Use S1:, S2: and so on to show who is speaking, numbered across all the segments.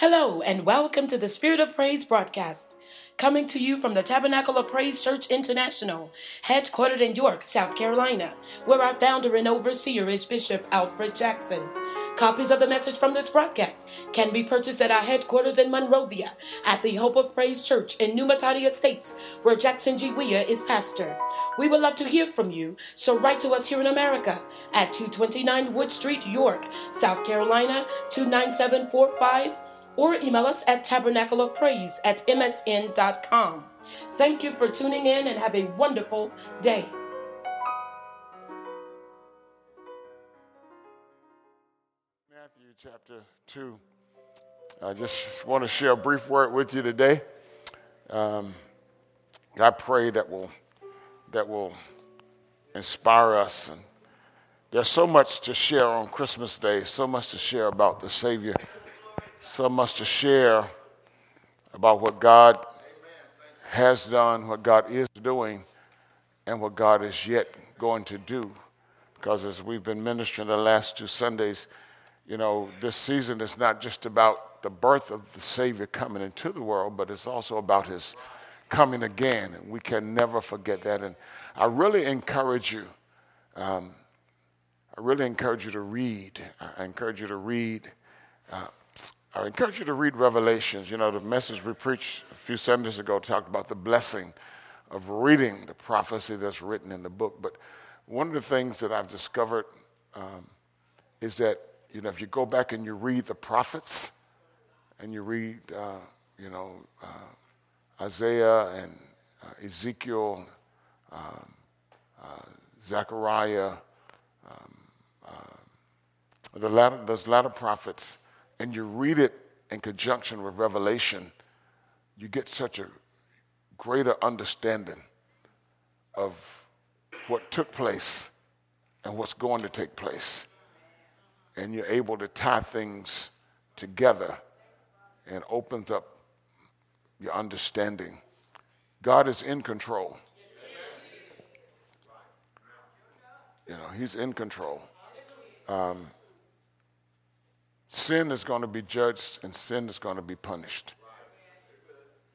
S1: Hello, and welcome to the Spirit of Praise broadcast. Coming to you from the Tabernacle of Praise Church International, headquartered in York, South Carolina, where our founder and overseer is Bishop Alfred Jackson. Copies of the message from this broadcast can be purchased at our headquarters in Monrovia at the Hope of Praise Church in New Matadi Estates, where Jackson G. Weah is pastor. We would love to hear from you, so write to us here in America at 229 Wood Street, York, South Carolina 29745 or email us at tabernacleofpraise at msn.com. Thank you for tuning in and have a wonderful day.
S2: Matthew chapter 2. I just want to share a brief word with you today. Um, I pray that will, that will inspire us. And there's so much to share on Christmas Day, so much to share about the Savior, so much to share about what God has done, what God is doing, and what God is yet going to do. Because as we've been ministering the last two Sundays, you know, this season is not just about the birth of the Savior coming into the world, but it's also about his coming again. And we can never forget that. And I really encourage you, um, I really encourage you to read. I encourage you to read. Uh, I encourage you to read Revelations. You know, the message we preached a few Sundays ago talked about the blessing of reading the prophecy that's written in the book. But one of the things that I've discovered um, is that, you know, if you go back and you read the prophets and you read, uh, you know, uh, Isaiah and uh, Ezekiel, um, uh, Zechariah, um, uh, the latter, those latter prophets, and you read it in conjunction with Revelation, you get such a greater understanding of what took place and what's going to take place. And you're able to tie things together and opens up your understanding. God is in control. You know, He's in control. Um, sin is going to be judged and sin is going to be punished.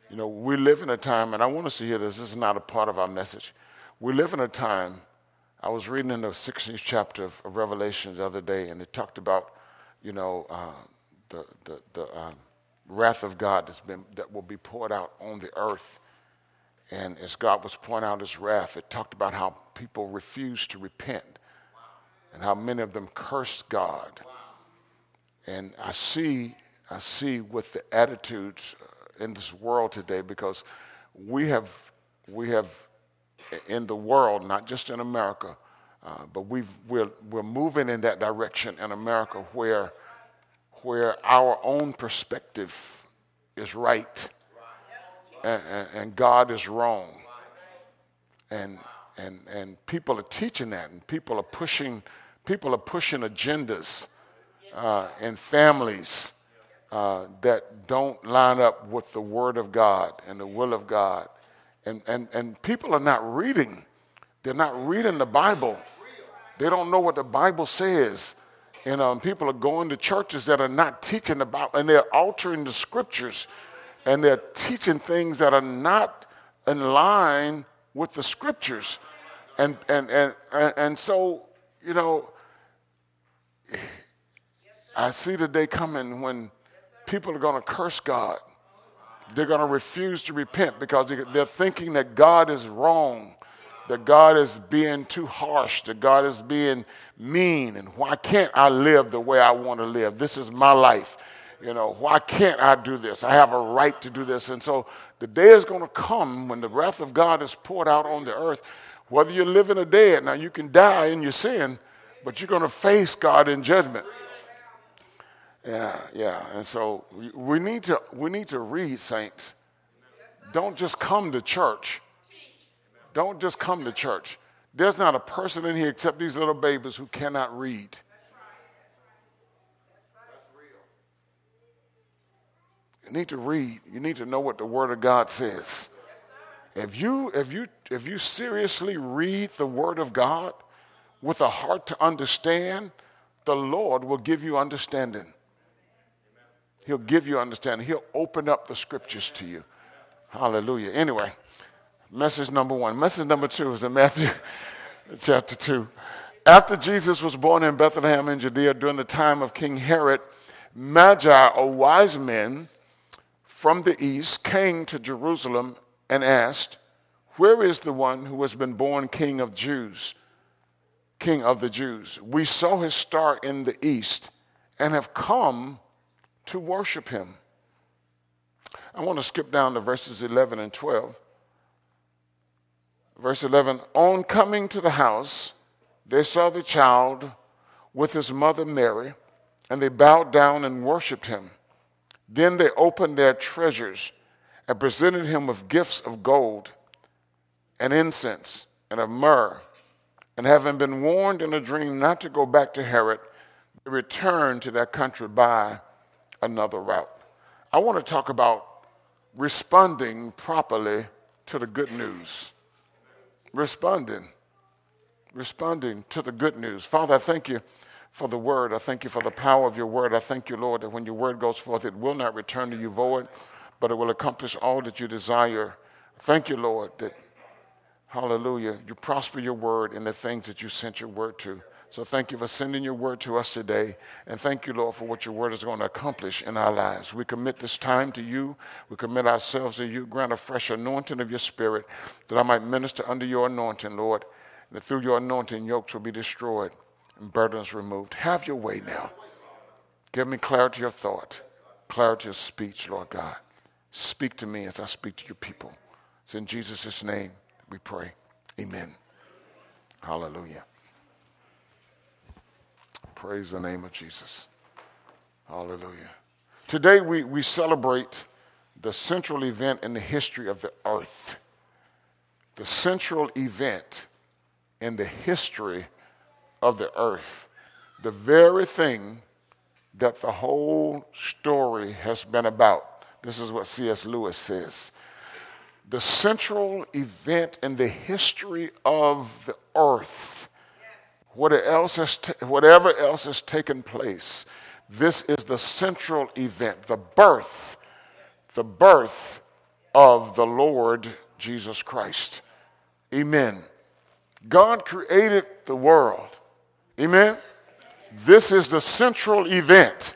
S2: You know, we live in a time, and I want us to hear this, this is not a part of our message. We live in a time, I was reading in the 16th chapter of, of Revelation the other day, and it talked about, you know, uh, the, the, the um, wrath of God that's been, that will be poured out on the earth. And as God was pouring out his wrath, it talked about how people refused to repent and how many of them cursed God. And I see, I see with the attitudes in this world today because we have, we have in the world, not just in America, uh, but we've, we're, we're moving in that direction in America where, where our own perspective is right and, and, and God is wrong. And, and, and people are teaching that, and people are pushing, people are pushing agendas uh, in families uh, that don't line up with the Word of God and the will of God. And, and, and people are not reading. They're not reading the Bible. They don't know what the Bible says. And um, people are going to churches that are not teaching about, and they're altering the scriptures, and they're teaching things that are not in line with the scriptures. And, and, and, and, and so, you know, I see the day coming when people are going to curse God. They're going to refuse to repent because they're thinking that God is wrong, that God is being too harsh, that God is being mean, and why can't I live the way I want to live? This is my life. You know, why can't I do this? I have a right to do this. And so the day is going to come when the wrath of God is poured out on the earth, whether you're living or dead. Now, you can die in your sin, but you're going to face God in judgment. Yeah, yeah. And so we need to we need to read, saints. Don't just come to church. Don't just come to church. There's not a person in here except these little babies who cannot read. You need to read. You need to know what the Word of God says. If you if you if you seriously read the Word of God with a heart to understand, the Lord will give you understanding. He'll give you understanding. He'll open up the scriptures to you. Hallelujah. Anyway, message number one. Message number two is in Matthew chapter 2. After Jesus was born in Bethlehem in Judea during the time of King Herod, Magi, or wise men from the east, came to Jerusalem and asked, Where is the one who has been born King of Jews? King of the Jews. We saw his star in the east and have come to worship him. I want to skip down to verses 11 and 12. Verse 11 On coming to the house, they saw the child with his mother Mary, and they bowed down and worshiped him. Then they opened their treasures and presented him with gifts of gold and incense and of myrrh. And having been warned in a dream not to go back to Herod, they returned to their country by another route. I want to talk about responding properly to the good news. Responding. Responding to the good news. Father, I thank you for the word. I thank you for the power of your word. I thank you, Lord, that when your word goes forth, it will not return to you void, but it will accomplish all that you desire. Thank you, Lord, that, hallelujah, you prosper your word in the things that you sent your word to. So thank you for sending your word to us today. And thank you, Lord, for what your word is going to accomplish in our lives. We commit this time to you. We commit ourselves to you. Grant a fresh anointing of your spirit that I might minister under your anointing, Lord. That through your anointing, yokes will be destroyed and burdens removed. Have your way now. Give me clarity of thought, clarity of speech, Lord God. Speak to me as I speak to your people. It's in Jesus' name we pray. Amen. Hallelujah. Praise the name of Jesus. Hallelujah. Today we, we celebrate the central event in the history of the earth. The central event in the history of the earth. The very thing that the whole story has been about. This is what C.S. Lewis says. The central event in the history of the earth whatever else has, whatever else has taken place, this is the central event, the birth, the birth of the Lord Jesus Christ. Amen. God created the world. Amen. This is the central event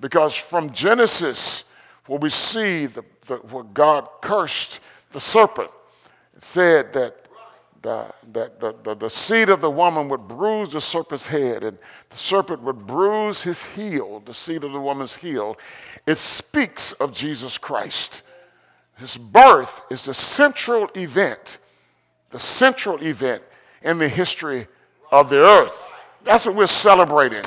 S2: because from Genesis, where we see the, the, where God cursed the serpent, it said that the, the, the, the, seed of the woman would bruise the serpent's head, and the serpent would bruise his heel, the seed of the woman's heel. It speaks of Jesus Christ. His birth is the central event, the central event in the history of the earth. That's what we're celebrating.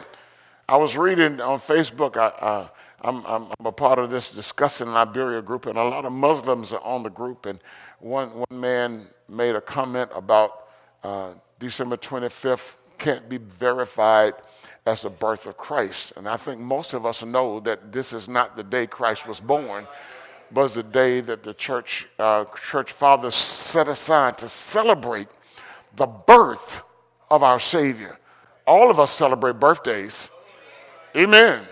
S2: I was reading on Facebook, I, I'm, a part of this discussing Liberia group, and a lot of Muslims are on the group. And one, one man made a comment about uh, December 25th can't be verified as the birth of Christ. And I think most of us know that this is not the day Christ was born, but was the day that the church, uh, church fathers set aside to celebrate the birth of our Savior. All of us celebrate birthdays. Amen.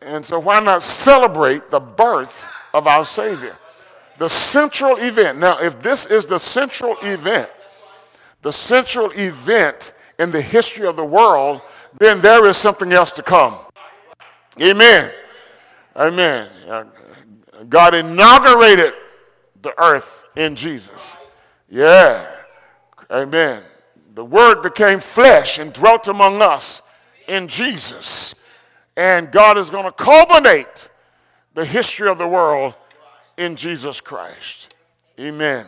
S2: And so, why not celebrate the birth of our Savior? The central event. Now, if this is the central event, the central event in the history of the world, then there is something else to come. Amen. Amen. God inaugurated the earth in Jesus. Yeah. Amen. The Word became flesh and dwelt among us in Jesus. And God is going to culminate the history of the world in Jesus Christ. Amen.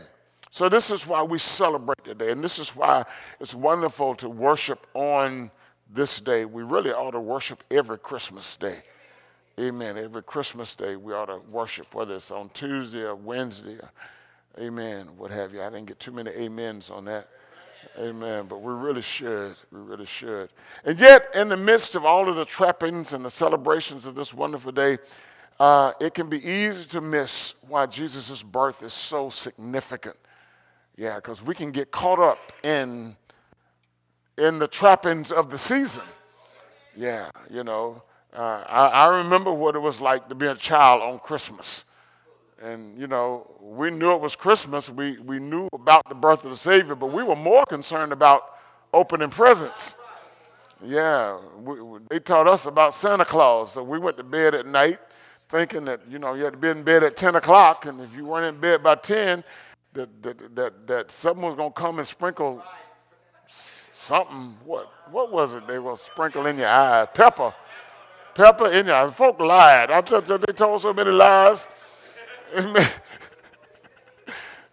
S2: So, this is why we celebrate today, and this is why it's wonderful to worship on this day. We really ought to worship every Christmas day. Amen. Every Christmas day, we ought to worship, whether it's on Tuesday or Wednesday, or, amen, what have you. I didn't get too many amens on that. Amen. But we really should. We really should. And yet, in the midst of all of the trappings and the celebrations of this wonderful day, uh, it can be easy to miss why Jesus' birth is so significant. Yeah, because we can get caught up in, in the trappings of the season. Yeah, you know, Uh, I, I remember what it was like to be a child on Christmas. And, you know, we knew it was Christmas. We, we knew about the birth of the Savior, but we were more concerned about opening presents. Yeah, we, we, they taught us about Santa Claus. So we went to bed at night thinking that, you know, you had to be in bed at 10 o'clock, and if you weren't in bed by 10, that, that, that, that someone was going to come and sprinkle something. What, what was it they were sprinkling in your eye? Pepper. Pepper in your eye. Folk lied. I tell you, they told so many lies.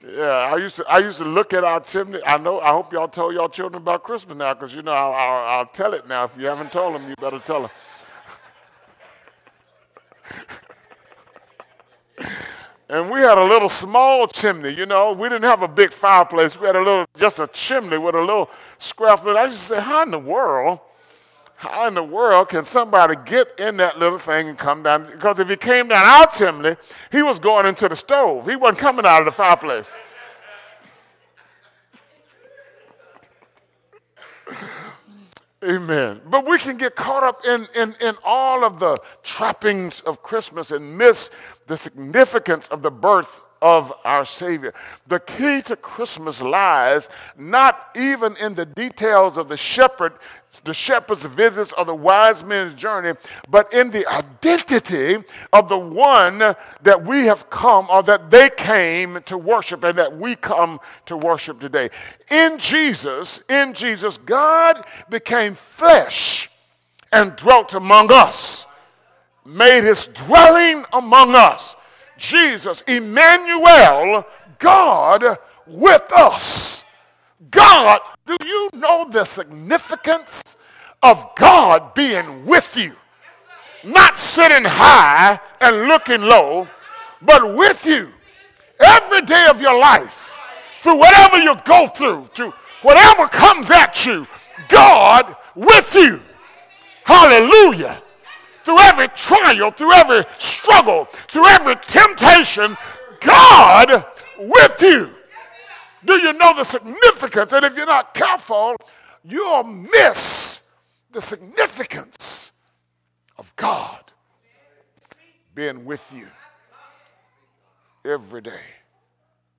S2: Yeah, I used to I used to look at our chimney. I know. I hope y'all told y'all children about Christmas now, because you know I'll, I'll, I'll, tell it now. If you haven't told them, you better tell them. and we had a little small chimney. You know, we didn't have a big fireplace. We had a little, just a chimney with a little scrap. I just say, how in the world? How in the world can somebody get in that little thing and come down? Because if he came down our chimney, he was going into the stove. He wasn't coming out of the fireplace. Amen. But we can get caught up in, in, in all of the trappings of Christmas and miss the significance of the birth of our Savior. The key to Christmas lies not even in the details of the shepherd, the shepherd's visits or the wise men's journey, but in the identity of the one that we have come or that they came to worship and that we come to worship today. In Jesus, in Jesus, God became flesh and dwelt among us, made his dwelling among us. Jesus, Emmanuel, God with us. God, do you know the significance of God being with you? Not sitting high and looking low, but with you every day of your life, through whatever you go through, through whatever comes at you, God with you. Hallelujah through every trial, through every struggle, through every temptation, God with you. Do you know the significance? And if you're not careful, you'll miss the significance of God being with you every day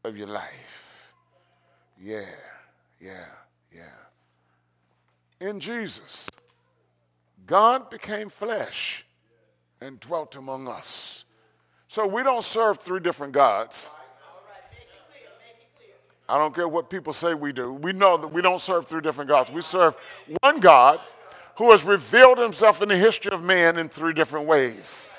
S2: of your life. Yeah, yeah, yeah. In Jesus, God became flesh and dwelt among us. So we don't serve three different gods. I don't care what people say we do. We know that we don't serve three different gods. We serve one God who has revealed himself in the history of man in three different ways.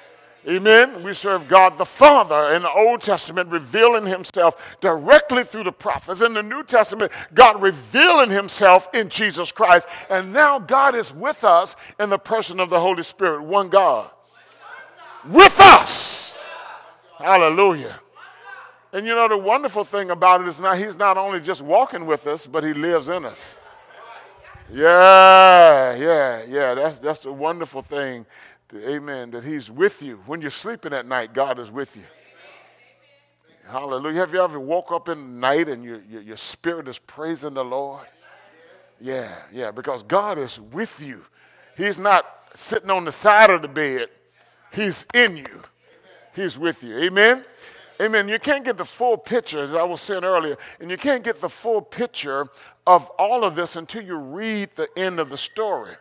S2: Amen. We serve God the Father in the Old Testament, revealing himself directly through the prophets. In the New Testament, God revealing himself in Jesus Christ. And now God is with us in the person of the Holy Spirit, one God. With us. Hallelujah. And you know, the wonderful thing about it is now he's not only just walking with us, but he lives in us. Yeah, yeah, yeah. That's, that's the wonderful thing amen, that He's with you. When you're sleeping at night, God is with you. Hallelujah. Have you ever woke up in the night and your, your, your spirit is praising the Lord? Yeah, yeah, because God is with you. He's not sitting on the side of the bed, He's in you. He's with you. Amen? Amen. You can't get the full picture, as I was saying earlier, and you can't get the full picture of all of this until you read the end of the story.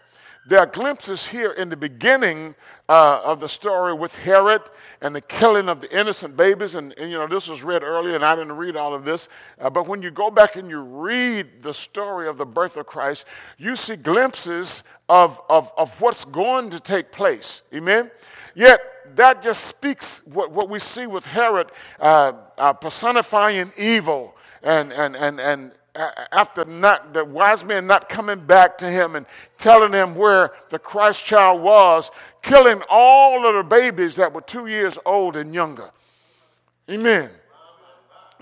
S2: There are glimpses here in the beginning uh, of the story with Herod and the killing of the innocent babies. And, and, you know, this was read earlier, and I didn't read all of this. Uh, but when you go back and you read the story of the birth of Christ, you see glimpses of, of, of what's going to take place. Amen? Yet, that just speaks what, what we see with Herod uh, uh personifying evil and, and, and, and, after not the wise men not coming back to him and telling him where the Christ child was, killing all of the babies that were two years old and younger. Amen.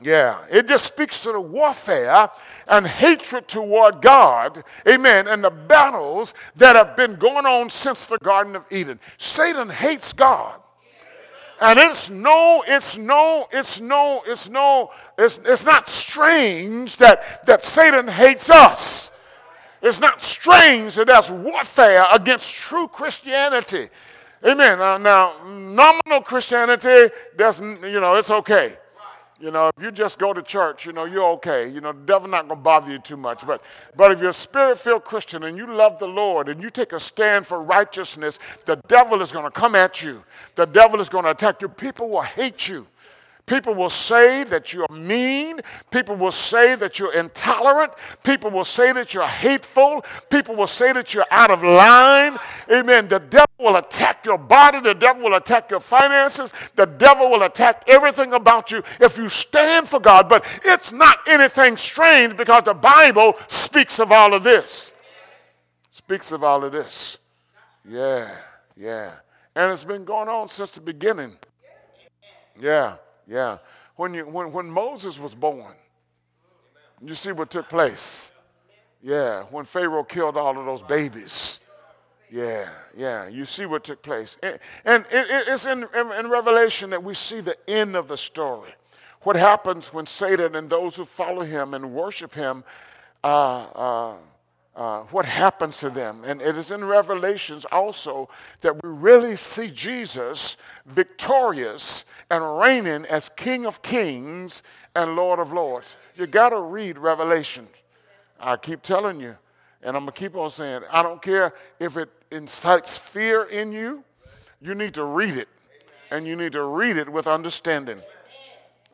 S2: Yeah, it just speaks to the warfare and hatred toward God, amen, and the battles that have been going on since the Garden of Eden. Satan hates God. And it's no, it's no, it's no, it's no, it's, it's not strange that, that Satan hates us. It's not strange that there's warfare against true Christianity. Amen. Uh, now, nominal Christianity, that's, you know, it's okay. You know, if you just go to church, you know, you're okay. You know, the devil not going to bother you too much. But, but if you're a spirit-filled Christian and you love the Lord and you take a stand for righteousness, the devil is going to come at you. The devil is going to attack you. People will hate you. People will say that you're mean. People will say that you're intolerant. People will say that you're hateful. People will say that you're out of line. Amen. The devil will attack your body. The devil will attack your finances. The devil will attack everything about you if you stand for God. But it's not anything strange because the Bible speaks of all of this. Speaks of all of this. Yeah, yeah. And it's been going on since the beginning. Yeah. Yeah. When, you, when, when Moses was born, you see what took place. Yeah. When Pharaoh killed all of those babies. Yeah, yeah. You see what took place. And, and it, it's in, in, in Revelation that we see the end of the story. What happens when Satan and those who follow him and worship him uh, uh, uh, what happens to them. And it is in Revelations also that we really see Jesus victorious and reigning as King of Kings and Lord of Lords. You got to read Revelation. I keep telling you, and I'm going to keep on saying, I don't care if it incites fear in you, you need to read it. And you need to read it with understanding.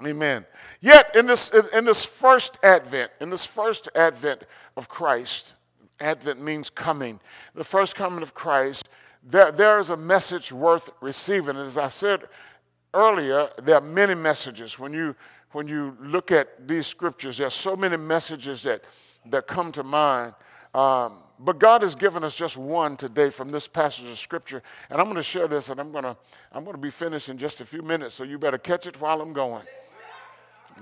S2: Amen. Yet in this in this first advent, in this first advent of Christ, Advent means coming. The first coming of Christ, there, there is a message worth receiving. As I said earlier, there are many messages. When you, when you look at these scriptures, there are so many messages that, that come to mind. Um, but God has given us just one today from this passage of scripture. And I'm going to share this, and I'm going to, I'm going to be finished in just a few minutes, so you better catch it while I'm going.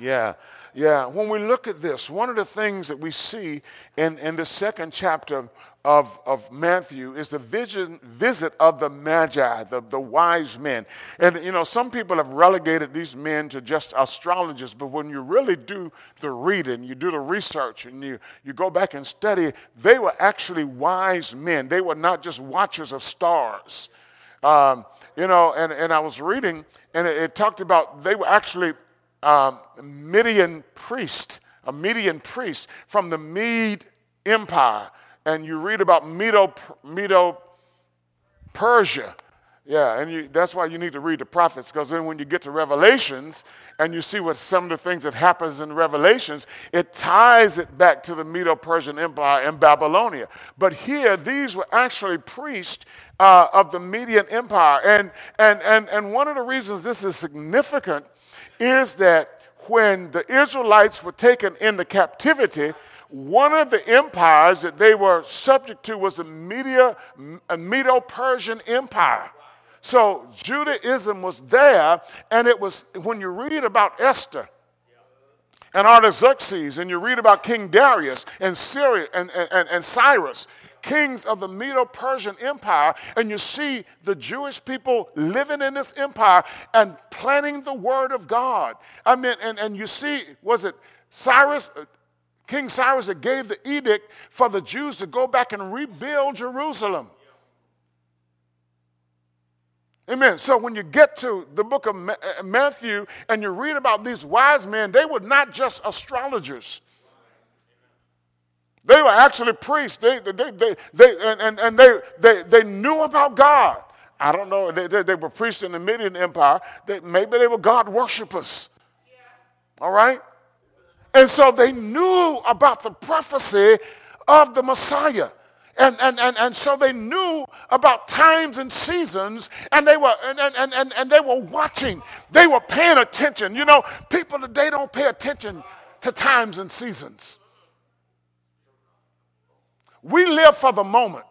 S2: Yeah, yeah. When we look at this, one of the things that we see in, in the second chapter of, of Matthew is the vision, visit of the Magi, the, the wise men. And, you know, some people have relegated these men to just astrologers, but when you really do the reading, you do the research, and you, you go back and study, they were actually wise men. They were not just watchers of stars. Um, you know, and, and I was reading, and it, it talked about they were actually um, Median priest, a Median priest from the Mede Empire. And you read about Medo, Medo Persia. Yeah, and you, that's why you need to read the prophets, because then when you get to Revelations and you see what some of the things that happens in Revelations, it ties it back to the Medo-Persian Empire and Babylonia. But here, these were actually priests uh, of the Median Empire. And, and, and, and one of the reasons this is significant is that when the Israelites were taken into captivity, one of the empires that they were subject to was the Medo Persian Empire. So Judaism was there, and it was when you read about Esther and Artaxerxes, and you read about King Darius and Syria and, and, and Cyrus, kings of the Medo Persian Empire, and you see the Jewish people living in this empire and planning the word of God. I mean, and, and you see, was it Cyrus? Uh, King Cyrus that gave the edict for the Jews to go back and rebuild Jerusalem. Amen. So when you get to the book of uh, Matthew and you read about these wise men, they were not just astrologers. They were actually priests. They, they, they, they, and, and they, they, they knew about God. I don't know. They, they, they were priests in the Median Empire. They, maybe they were God worshippers. All right? And so they knew about the prophecy of the Messiah. And, and, and, and so they knew about times and seasons, and they were and, and, and, and they were watching. They were paying attention. You know, people today don't pay attention to times and seasons. We live for the moment.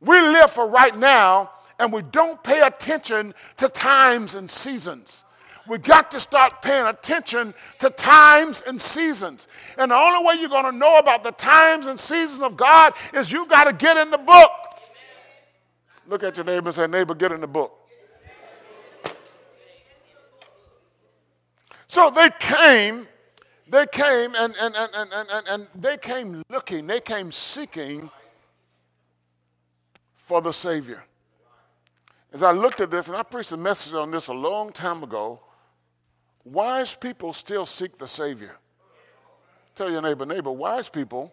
S2: We live for right now, and we don't pay attention to times and seasons. We got to start paying attention to times and seasons. And the only way you're going to know about the times and seasons of God is you got to get in the book. Look at your neighbor and say, Neighbor, get in the book. So they came they came and, and, and, and, and, and they came looking, they came seeking for the Savior. as I looked at this, and I preached a message on this a long time ago, wise people still seek the Savior. Tell your neighbor, neighbor, wise people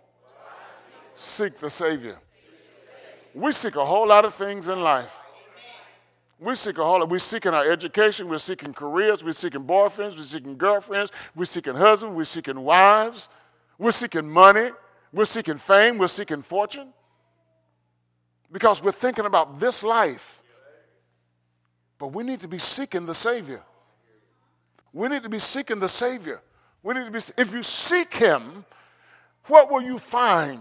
S2: seek the Savior. We seek a whole lot of things in life. We seek a whole lot. We're seeking our education. We're seeking careers. We're seeking boyfriends. We're seeking girlfriends. We're seeking husbands. We're seeking wives. We're seeking money. We're seeking fame. We're seeking fortune. Because we're thinking about this life. But we need to be seeking the Savior. We need to be seeking the Savior. We need to be, if you seek Him, what will you find?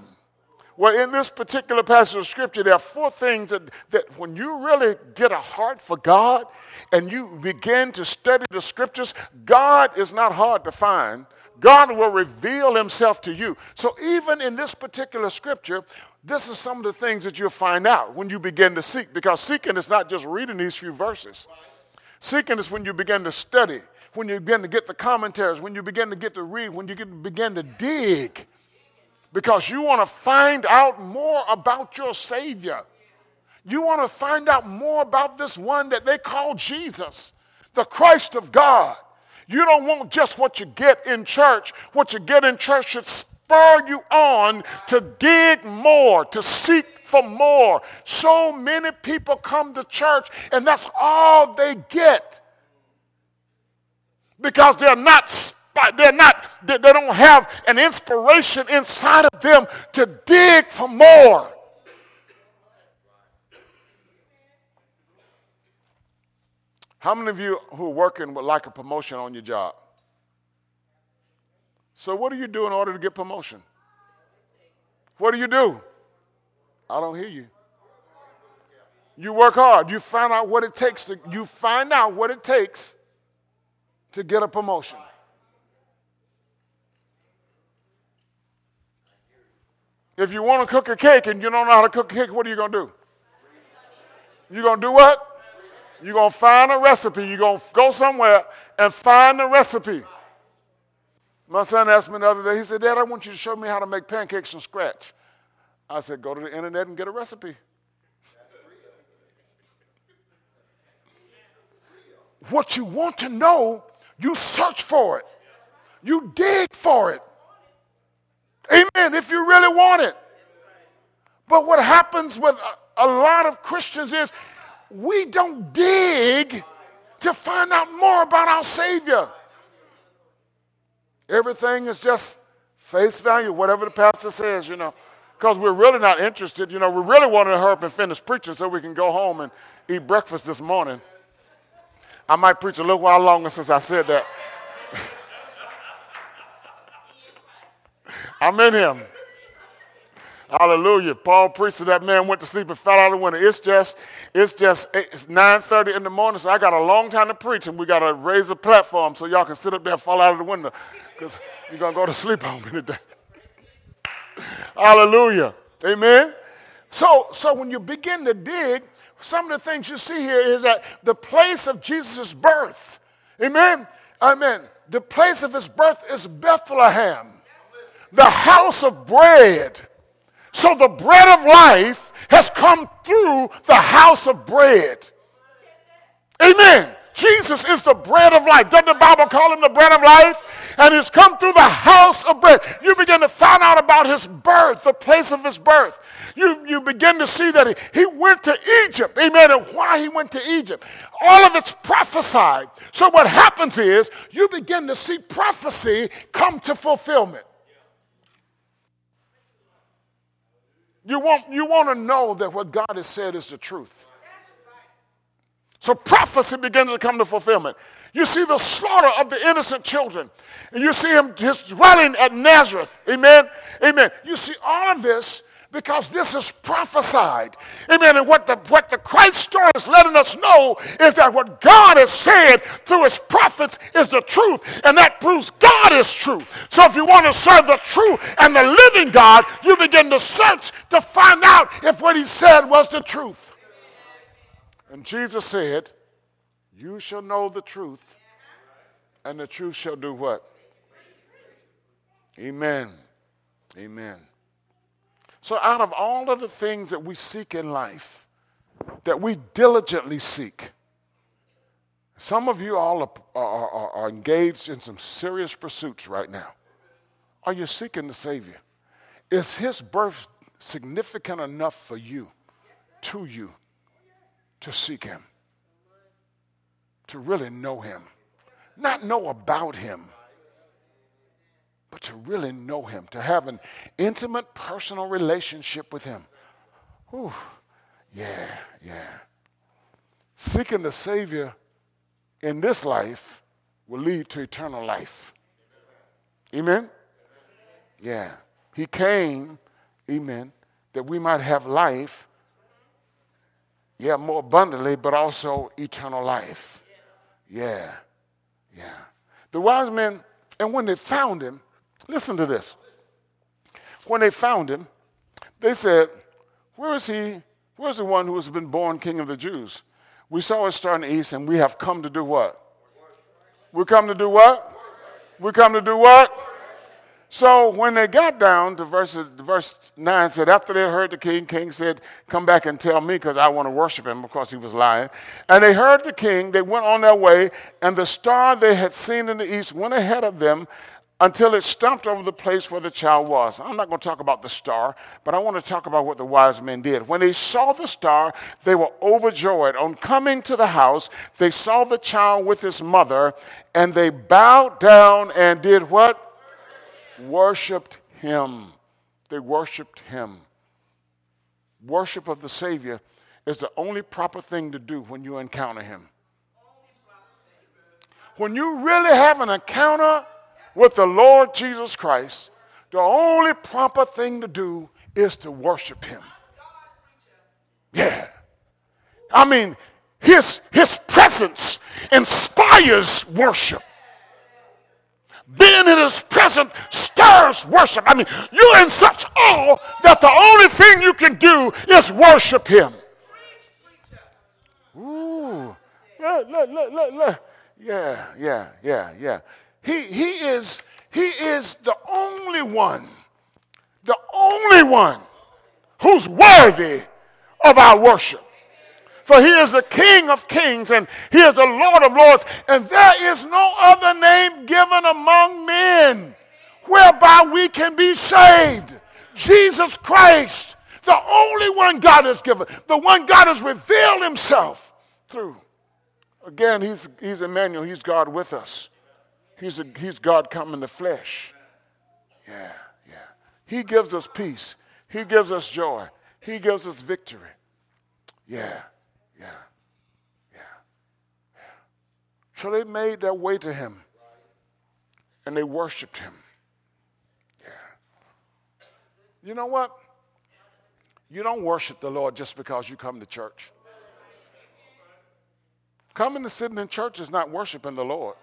S2: Well, in this particular passage of scripture, there are four things that, that when you really get a heart for God and you begin to study the scriptures, God is not hard to find. God will reveal himself to you. So, even in this particular scripture, this is some of the things that you'll find out when you begin to seek, because seeking is not just reading these few verses. Seeking is when you begin to study, when you begin to get the commentaries, when you begin to get to read, when you begin to dig, because you want to find out more about your Savior. You want to find out more about this one that they call Jesus, the Christ of God. You don't want just what you get in church. What you get in church should spur you on to dig more, to seek for more. So many people come to church and that's all they get because they're not they're not they don't have an inspiration inside of them to dig for more how many of you who are working would like a promotion on your job so, what do you do in order to get promotion? What do you do? I don't hear you. You work hard. You find out what it takes to you find out what it takes to get a promotion. If you want to cook a cake and you don't know how to cook a cake, what are you going to do? You're going to do what? You're going to find a recipe. You're going to go somewhere and find a recipe. My son asked me the other day, he said, Dad, I want you to show me how to make pancakes from scratch. I said, Go to the internet and get a recipe. What you want to know, you search for it, you dig for it. Amen, if you really want it. But what happens with a, lot of Christians is we don't dig to find out more about our Savior. Everything is just face value, whatever the pastor says, you know, because we're really not interested. You know, we really wanted to hurry up and finish preaching so we can go home and eat breakfast this morning. I might preach a little while longer since I said that. I'm in him. Hallelujah. Paul preached that man went to sleep and fell out of the window. It's just, it's just it's 9:30 in the morning, so I got a long time to preach, and we got to raise a platform so y'all can sit up there and fall out of the window. Because you're gonna go to sleep on me today. Hallelujah. Amen. So, so when you begin to dig, some of the things you see here is that the place of Jesus' birth, amen, amen, the place of his birth is Bethlehem, the house of bread. So the bread of life has come through the house of bread. Amen. Jesus is the bread of life. Doesn't the Bible call him the bread of life? And he's come through the house of bread. You begin to find out about his birth, the place of his birth. You, you begin to see that he, he went to Egypt. Amen. And why he went to Egypt. All of it's prophesied. So what happens is you begin to see prophecy come to fulfillment. You want, you want to know that what God has said is the truth. So prophecy begins to come to fulfillment. You see the slaughter of the innocent children. And you see him just dwelling at Nazareth. Amen. Amen. You see all of this because this is prophesied. Amen. And what the, what the Christ story is letting us know is that what God has said through his prophets is the truth. And that proves God is true. So if you want to serve the true and the living God, you begin to search to find out if what he said was the truth. And Jesus said, You shall know the truth, and the truth shall do what? Amen. Amen. So, out of all of the things that we seek in life, that we diligently seek. Some of you all are, are, are, engaged in some serious pursuits right now. Are you seeking the Savior? Is His birth significant enough for you, to you, to seek Him, to really know Him? Not know about Him, but to really know Him, to have an intimate personal relationship with Him. Whew. Yeah, yeah. Seeking the Savior in this life will lead to eternal life. Amen? Yeah. He came, amen, that we might have life, yeah, more abundantly, but also eternal life. Yeah, yeah. The wise men, and when they found him, Listen to this. When they found him, they said, Where is he? Where's the one who has been born king of the Jews? We saw a star in the east, and we have come to do what? We come to do what? We come to do what? So when they got down to verse, verse 9 said, after they heard the king, king said, come back and tell me because I want to worship him because he was lying. And they heard the king, they went on their way, and the star they had seen in the east went ahead of them until it stopped over the place where the child was. I'm not going to talk about the star, but I want to talk about what the wise men did. When they saw the star, they were overjoyed. On coming to the house, they saw the child with his mother, and they bowed down and did what? Worshipped him. They worshiped him. Worship of the Savior is the only proper thing to do when you encounter him. When you really have an encounter with the Lord Jesus Christ, the only proper thing to do is to worship him. Yeah. I mean, his, his presence inspires worship. Being in his presence stirs worship. I mean, you're in such awe that the only thing you can do is worship him. Ooh. Look. Yeah, yeah, yeah, yeah. He, he, is, he is the only one, the only one who's worthy of our worship. For he is the King of kings and he is the Lord of lords, and there is no other name given among men whereby we can be saved. Jesus Christ, the only one God has given, the one God has revealed himself through. Again, he's, he's Emmanuel, he's God with us. He's, a, he's God come in the flesh. Yeah, yeah. He gives us peace. He gives us joy. He gives us victory. Yeah, yeah, yeah. yeah. So they made their way to him and they worshiped him. Yeah. You know what? You don't worship the Lord just because you come to church. Coming to sitting in church is not worshiping the Lord.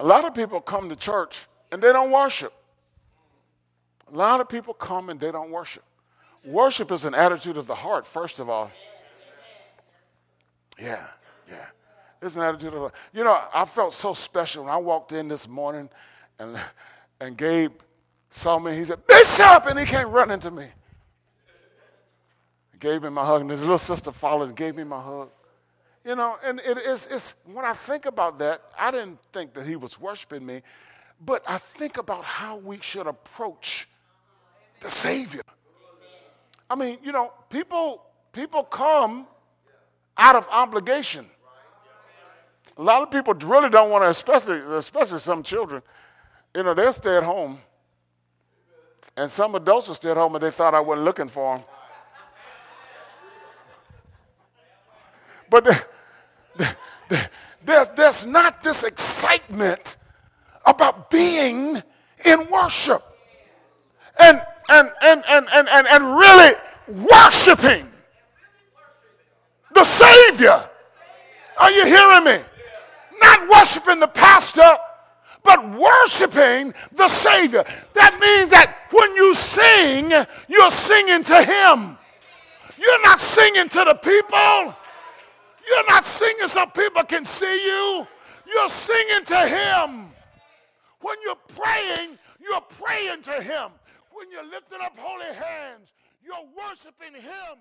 S2: A lot of people come to church and they don't worship. A lot of people come and they don't worship. Worship is an attitude of the heart, first of all. Yeah, yeah. It's an attitude of the You know, I felt so special when I walked in this morning and, and Gabe saw me. He said, Bishop! And he came running to me. Gave me my hug, and his little sister followed and gave me my hug. You know, and it is, it's, when I think about that, I didn't think that he was worshiping me, but I think about how we should approach the Savior. I mean, you know, people, people come out of obligation. A lot of people really don't want to, especially, especially some children, you know, they'll stay at home. And some adults will stay at home and they thought I wasn't looking for them. But there's, there's not this excitement about being in worship and, and, and, and, and, and, and really worshiping the Savior. Are you hearing me? Not worshiping the pastor, but worshiping the Savior. That means that when you sing, you're singing to Him. You're not singing to the people. You're not singing so people can see you. You're singing to Him. When you're praying, you're praying to Him. When you're lifting up holy hands, you're worshiping Him.